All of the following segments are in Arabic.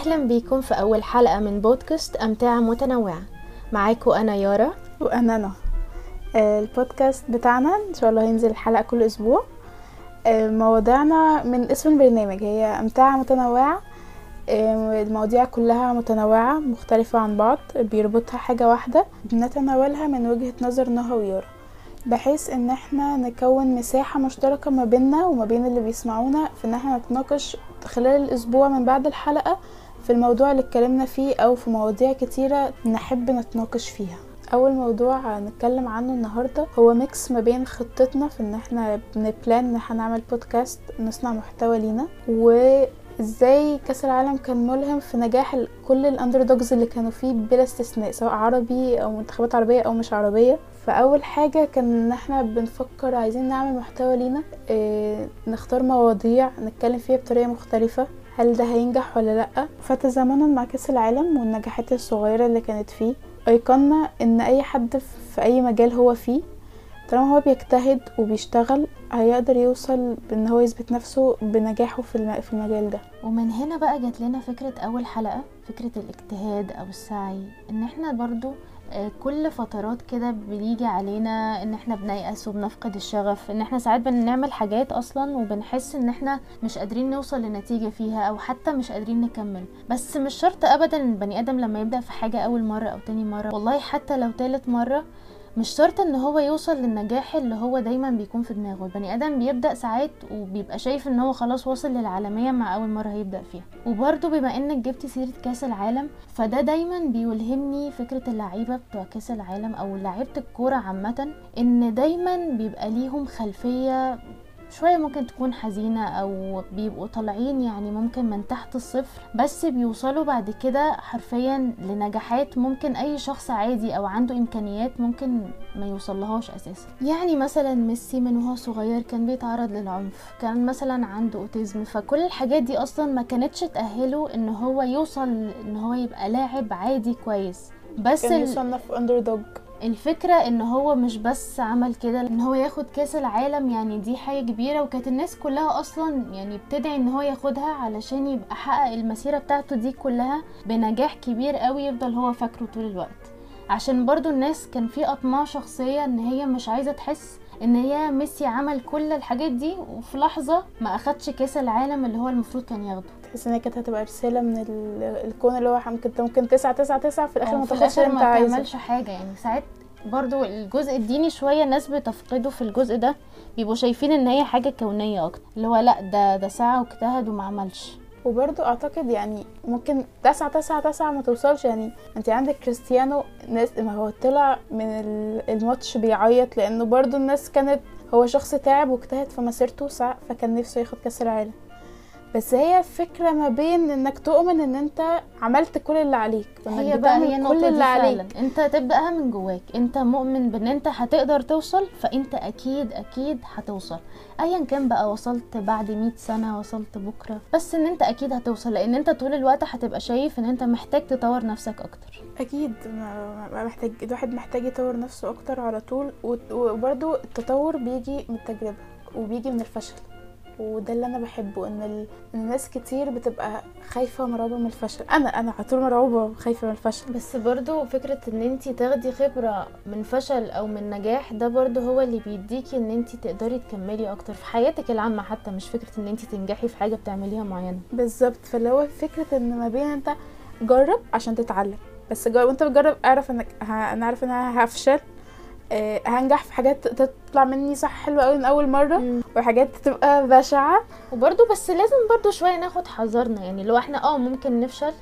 أهلا بيكم في أول حلقة من بودكاست أمتعة متنوعة معاكم أنا يارا. وأنا أنا آه، البودكاست بتاعنا إن شاء الله هينزل حلقة كل أسبوع. آه، مواضيعنا من اسم البرنامج. هي امتعه متنوعه آه، المواضيع كلها متنوعة مختلفة عن بعض بيربطها حاجة واحدة. بنتناولها من وجهة نظر نهى ويارا. بحيث إن إحنا نكون مساحة مشتركة ما بيننا وما بين اللي بيسمعونا في إن إحنا نتناقش خلال الأسبوع من بعد الحلقة في الموضوع اللي اتكلمنا فيه أو في مواضيع كتيرة نحب نتناقش فيها. أول موضوع هنتكلم عنه النهارده هو mix ما بين خطتنا في إن إحنا بن plan إن إحنا نعمل بودكاست نصنع محتوى لينا وإزاي كأس العالم كان ملهم في نجاح كل ال underdogs اللي كانوا فيه بلا استثناء سواء عربي أو منتخبات عربية أو مش عربية. فأول حاجة كان إن إحنا بنفكر عايزين نعمل محتوى لينا آه نختار مواضيع نتكلم فيها بطريقة مختلفة. هل ده هينجح ولا لأ؟ فتزامنا مع كأس العالم والنجاحات الصغيرة اللي كانت فيه أيقنا إن أي حد في أي مجال هو فيه طالما هو بيجتهد وبيشتغل هيقدر يوصل بإن هو يثبت نفسه بنجاحه في في المجال ده. ومن هنا بقى جات لنا فكرة أول حلقة فكرة الاجتهاد أو السعي. إن إحنا برضو آه، كل فترات كده بيجي علينا إن إحنا بنيأس وبنفقد الشغف. إن إحنا ساعات بنعمل حاجات أصلا وبنحس إن إحنا مش قادرين نوصل لنتيجة فيها أو حتى مش قادرين نكمل. بس مش شرط ابدا البني آدم لما يبدأ في حاجة أول مرة أو تاني مرة. والله حتى لو تالت مرة مش شرط إن هو يوصل للنجاح اللي هو دايما بيكون في دماغه. البني آدم بيبدأ ساعات وبيبقى شايف إن هو خلاص وصل للعالمية مع أول مرة هيبدأ فيها. وبرده بما إنك جبت سيرة كأس العالم فده دايما بيلهمني فكرة اللعيبة بتوع كأس العالم أو لعيبة الكورة عامة إن دايما بيبقى ليهم خلفية شوية ممكن تكون حزينة أو بيبقوا طالعين يعني ممكن من تحت الصفر بس بيوصلوا بعد كده حرفيا لنجاحات ممكن أي شخص عادي أو عنده إمكانيات ممكن ما يوصلهاش أساسا. يعني مثلا ميسي من وهو صغير كان بيتعرض للعنف كان مثلا عنده autism فكل الحاجات دي أصلا ما كانتش تأهله إن هو يوصل إن هو يبقى لاعب عادي كويس. بس كان يصنف underdog الفكرة إن هو مش بس عمل كده إن هو ياخد كأس العالم يعني دي حاجة كبيرة وكانت الناس كلها أصلا يعني بتدعي إن هو ياخدها علشان يبقى حقق المسيرة بتاعته دي كلها بنجاح كبير قوي يفضل هو فاكره طول الوقت. عشان برضو الناس كان في أطماع شخصية إن هي مش عايزة تحس إن هي ميسي عمل كل الحاجات دي وفي لحظة ما أخدش كأس العالم اللي هو المفروض كان ياخده. تحس إن هي كانت هتبقى رسالة من ال- الكون اللي هو ممكن ممكن تسعة تسعة تسعة في الآخر ما تاخدش الآخر اللي أنت ما تعملش حاجة. يعني ساعات برضو الجزء الديني شوية الناس بتفقده في الجزء ده بيبقوا شايفين إن هي حاجة كونية أكتر. اللي هو لأ ده ده سعى واجتهد وما عملش. وبرضو أعتقد يعني ممكن تسعة تسعة تسعة ما توصلش. يعني أنت عندك كريستيانو ناس ما هو طلع من ال- الماتش بيعيط لأنه برضو الناس كانت هو شخص تعب واجتهد في مسيرته فكان نفسه ياخد كأس العالم. بس هي فكرة ما بين إنك تؤمن إن أنت عملت كل اللي عليك. وانك هي بقى هي كل اللي عليك. فعلا. أنت تبداها من جواك. أنت مؤمن بإن أنت هتقدر توصل فأنت أكيد أكيد هتوصل. ايا كان بقى وصلت بعد 100 سنة وصلت بكرة. بس إن أنت أكيد هتوصل لأن أنت طول الوقت هتبقى شايف إن أنت محتاج تطور نفسك أكتر. أكيد. محتاج الواحد محتاج يطور نفسه أكتر على طول. وبرضو التطور بيجي من التجربة وبيجي من الفشل. وده اللي أنا بحبه إن ال... إن ناس كتير بتبقى خايفة ومرعوبه من الفشل. أنا أنا على طول مرعوبة وخايفة من الفشل. بس برضو فكرة إن انتي تاخدي خبرة من فشل أو من نجاح ده برضو هو اللي بيديكي إن انتي تقدري تكملي أكتر في حياتك العامة حتى مش فكرة إن انتي تنجحي في حاجة بتعمليها معينة. بالظبط. فاللي هو فكرة إن ما بين أنت جرب عشان تتعلم. بس جرب وأنت بتجرب اعرف إنك ه... أنا عارف إن أنا هفشل آه، هنجح في حاجات تطلع مني صح حلوة قوي من أول مرة وحاجات تبقى بشعة. وبرضو بس لازم برضو شوية ناخد حذرنا يعني لو إحنا آه ممكن نفشل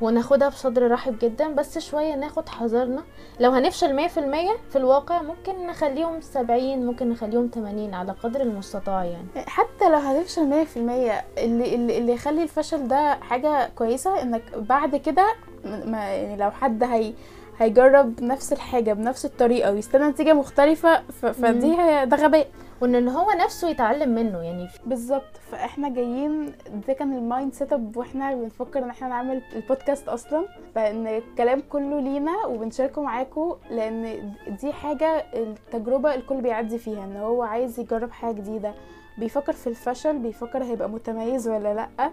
وناخدها بصدر رحب جدا بس شوية ناخد حذرنا. لو هنفشل مية في المية في الواقع ممكن نخليهم سبعين ممكن نخليهم تمانين على قدر المستطاع يعني. حتى لو هتفشل مية في المية اللي, اللي, اللي يخلي الفشل ده حاجة كويسة إنك بعد كده ما يعني لو حد هي هيجرب نفس الحاجة بنفس الطريقة ويستنى نتيجة مختلفة ف- فدي ده غباء. وان إن هو نفسه يتعلم منه يعني. بالظبط. فإحنا جايين ده كان ال mind setup وإحنا بنفكر إن إحنا نعمل البودكاست أصلا. فإن الكلام كله لينا وبنشاركه معاكم لأن دي حاجة التجربة الكل بيعدي فيها إن هو عايز يجرب حاجة جديدة. بيفكر في الفشل بيفكر هيبقى متميز ولا لأ.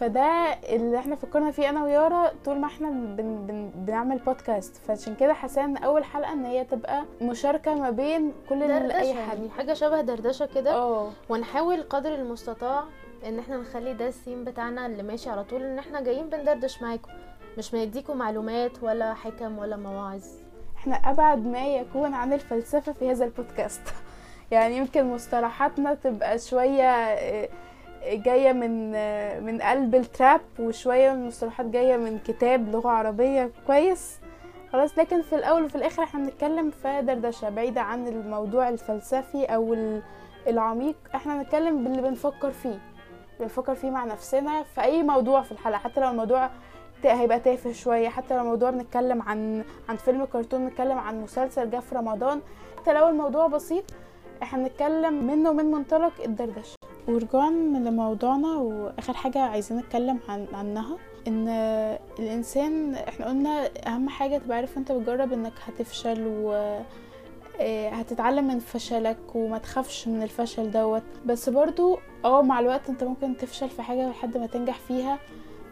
فده اللي إحنا فكرنا فيه أنا ويارا طول ما إحنا بن بن بنعمل بودكاست فعشان كده حاسه إن أول حلقة إن هي تبقى مشاركة ما بين كل أي حد يعني حاجة شبه دردشة كده. آه. ونحاول قدر المستطاع إن إحنا نخلي ده الثيم بتاعنا اللي ماشي على طول إن إحنا جايين بندردش معاكم. مش بنديكم معلومات ولا حكم ولا مواعظ. إحنا أبعد ما يكون عن الفلسفة في هذا البودكاست. يعني يمكن مصطلحاتنا تبقى شوية آه، جاية من من قلب التراب وشوية من المصطلحات جاية من كتاب لغة عربية كويس. خلاص لكن في الأول وفي الآخر إحنا بنتكلم في دردشة بعيدة عن الموضوع الفلسفي أو ال- العميق. إحنا بنتكلم باللي بنفكر فيه بنفكر فيه مع نفسنا في أي موضوع في الحلقة. حتى لو الموضوع هيبقى تافه شوية حتى لو الموضوع بنتكلم عن عن فيلم كرتون بنتكلم عن مسلسل جه في رمضان. حتى لو الموضوع بسيط إحنا بنتكلم منه من منطلق الدردشة. ورجوعا لموضوعنا وآخر حاجة عايزين نتكلم عن عنها إن الإنسان إحنا قلنا أهم حاجة تبقى عارف انت بتجرب إنك هتفشل و آه، هتتعلم من فشلك وما تخافش من الفشل دوت. بس برضو آه مع الوقت أنت ممكن تفشل في حاجة لحد ما تنجح فيها.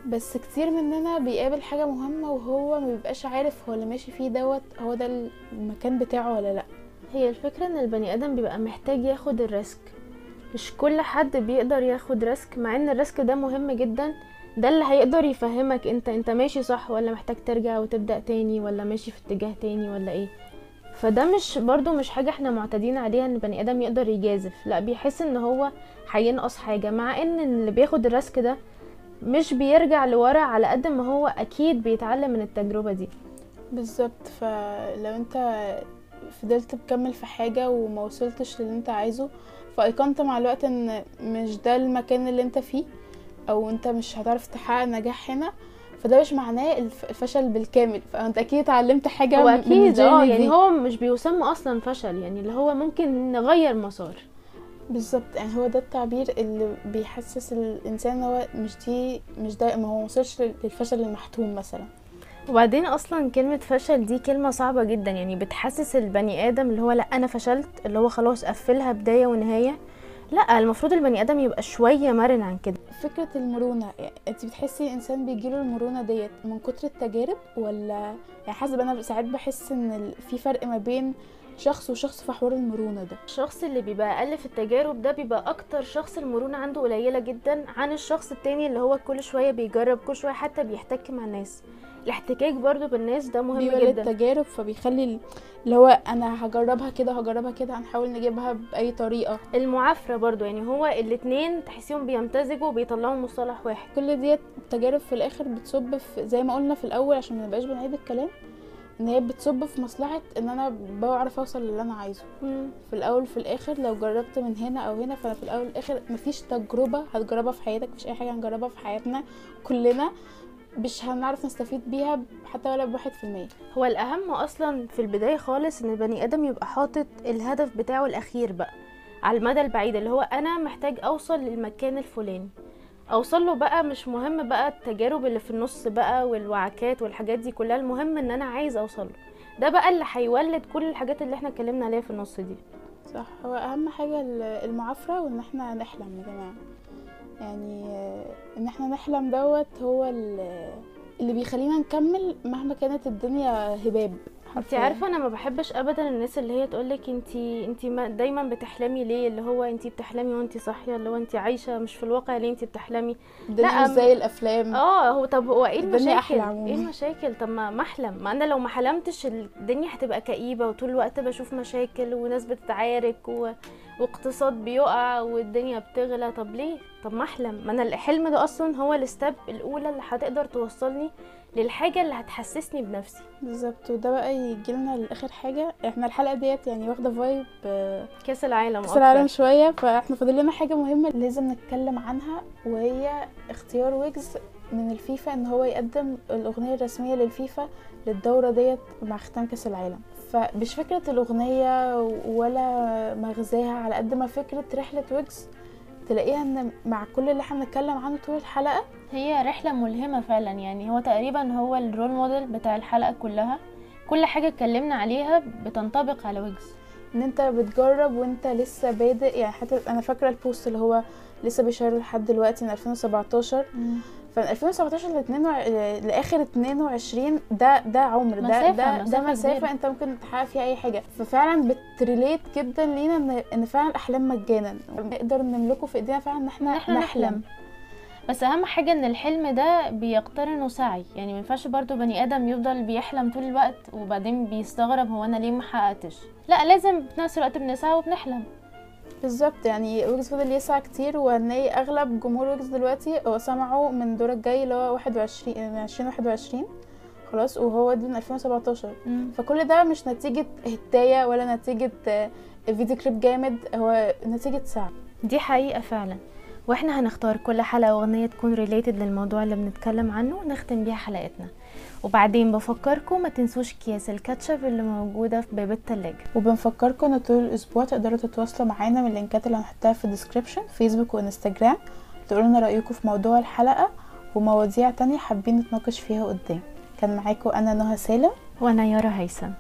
بس كتير مننا بيقابل حاجة مهمة وهو ما بيبقاش عارف هو اللي ماشي فيه دوت هو ده المكان بتاعه ولا لأ. هي الفكرة إن البني آدم بيبقى محتاج ياخد ال risk. مش كل حد بيقدر ياخد risk مع إن ال risk ده مهم جدا. ده اللي هيقدر يفهمك أنت أنت ماشي صح ولا محتاج ترجع وتبدأ تاني ولا ماشي في اتجاه تاني ولا إيه. فده مش برضو مش حاجة إحنا معتادين عليها إن البني آدم يقدر يجازف. لأ بيحس إن هو هينقص حاجة. مع إن اللي بياخد ال risk ده مش بيرجع لورا على قد ما هو أكيد بيتعلم من التجربة دي. بالظبط. فلو أنت فضلت مكمل في حاجة وما وصلتش للي أنت عايزه فايقنت مع الوقت ان مش ده المكان اللي انت فيه أو انت مش هتعرف تحقق نجاح هنا. فده مش معناه الف- الفشل بالكامل. فانت أكيد اتعلمت حاجة هو أكيد آه يعني. هو مش بيسمى أصلا فشل يعني اللي هو ممكن نغير مسار. بالظبط يعني هو ده التعبير اللي بيحسس الإنسان إن هو مش دي مش ده ما هو وصلش للفشل المحتوم مثلا. وبعدين أصلا كلمة فشل دي كلمة صعبة جدا يعني بتحسس البني آدم اللي هو لأ أنا فشلت اللي هو خلاص قفلها بداية ونهاية. لأ المفروض البني آدم يبقى شوية مرن عن كده. فكرة المرونة يعني انت بتحسي الانسان بيجيله المرونة ديت من كتر التجارب ولا؟ يعني حسب أنا ساعات بحس إن في فرق ما بين شخص وشخص في حوار المرونة ده. الشخص اللي بيبقى أقل في التجارب ده بيبقى أكتر شخص المرونة عنده قليلة جدا عن الشخص التاني اللي هو كل شوية بيجرب كل شوية حتى بيحتك مع الناس. الاحتكاك برضو بالناس ده مهم بيولد جدا. تجارب فبيخلي ال- اللي هو أنا هجربها كده هجربها كده هنحاول نجيبها بأي طريقة. المعافرة برضو يعني هو الاتنين تحسيهم بيمتزجوا وبيطلعوا مصطلح واحد. كل ديت تجارب في الآخر بتصب في زي ما قلنا في الأول عشان ما نبقاش بنعيد الكلام إن هي بتصب في مصلحة إن أنا بعرف أوصل للي أنا عايزه. في الأول في الآخر لو جربت من هنا أو هنا فأنا في الأول والآخر مفيش تجربة هتجربها في حياتك مفيش أي حاجة هنجربها في حياتنا كلنا. مش هنعرف نستفيد بيها حتى ولا بواحد في المية. هو الأهم أصلا في البداية خالص إن البني آدم يبقى حاطط الهدف بتاعه الأخير بقى على المدى البعيد اللي هو أنا محتاج أوصل للمكان الفلاني. أوصل له بقى مش مهم بقى التجارب اللي في النص بقى والوعكات والحاجات دي كلها المهم إن أنا عايز أوصل له. ده بقى اللي هيولد كل الحاجات اللي إحنا اتكلمنا عليها في النص دي. صح. هو أهم حاجة ال- المعافرة وإن إحنا نحلم يا جماعة. يعني آه، إن إحنا نحلم دوت هو ال- اللي بيخلينا نكمل مهما كانت الدنيا هباب. انت. عارفة أنا ما بحبش ابدا الناس اللي هي تقولك انت انت ما دايما بتحلمي ليه؟ اللي هو انت بتحلمي وانت صاحية اللي هو انت عايشة مش في الواقع ليه انت بتحلمي؟ لا، مش زي الأفلام. آه هو طب هو إيه المشاكل. إيه المشاكل؟ طب ما ما أحلم. ما أنا لو ما حلمتش الدنيا هتبقى كئيبة وطول الوقت بشوف مشاكل وناس بتتعارك و... واقتصاد بيقع والدنيا بتغلى. طب ليه؟ طب ما أحلم. ما أنا الحلم ده أصلا هو ال step الأولى اللي هتقدر توصلني للحاجة اللي هتحسسني بنفسي. بالظبط وده بقى يجيلنا لآخر حاجة. إحنا الحلقة ديت يعني واخدة vibe كأس العالم كأس. العالم شوية. فإحنا فاضل لنا حاجة مهمة لازم نتكلم عنها وهي اختيار ويجز من الفيفا إن هو يقدم الأغنية الرسمية للفيفا للدورة ديت مع ختام كأس العالم. فمش فكرة الأغنية ولا مغزاها على قد ما فكرة رحلة ويجز تلاقيها إن مع كل اللي إحنا بنتكلم عنه طول الحلقة هي رحلة ملهمة فعلا. يعني هو تقريبا هو ال role model بتاع الحلقة كلها. كل حاجة اتكلمنا عليها بتنطبق على ويجز إن أنت بتجرب وأنت لسه بادئ يعني حتى أنا فاكرة ال post اللي هو لسه بي share لحد دلوقتي من 2017 فمن 2017 ل 22 لآخر 22 ده ده عمر ده مسافة- ده ده مسافة مسافة كبيرة. أنت ممكن تحقق فيها أي حاجة. ففعلا بت relate جدا لينا إن إن فعلا الاحلام مجانا. نقدر نملكه في إيدينا فعلا إن إحنا إحنا نحلم. بس أهم حاجة إن الحلم ده بيقترنه سعي. يعني ما ينفعش برضو بني آدم يفضل بيحلم طول الوقت وبعدين بيستغرب هو أنا ليه ما حققتش. لا لازم في نفس الوقت بنسعى وبنحلم. بالظبط يعني ويجز فضل يسعى كتير وهنلاقي أغلب جمهور ويجز دلوقتي هو سمعه من الدور الجاي اللي هو 21 من 2021 خلاص وهو ده من 2017 فكل ده مش نتيجة هداية ولا نتيجة آه، فيديو كليب جامد هو نتيجة سعي. دي حقيقة فعلا. وإحنا هنختار كل حلقة اغنية تكون related للموضوع اللي بنتكلم عنه ونختم بيها حلقتنا. وبعدين بفكركم ما تنسوش أكياس الكاتشب اللي موجودة في باب التلاجة. وبنفكركم إن طول الأسبوع تقدروا تتواصلوا معانا من اللينكات اللي هنحطها في ال description فيسبوك وإنستجرام تقولوا لنا رأيكم في موضوع الحلقة ومواضيع تانية حابين نتناقش فيها قدام. كان معاكم أنا نهى سالم. وأنا يارا هيثم.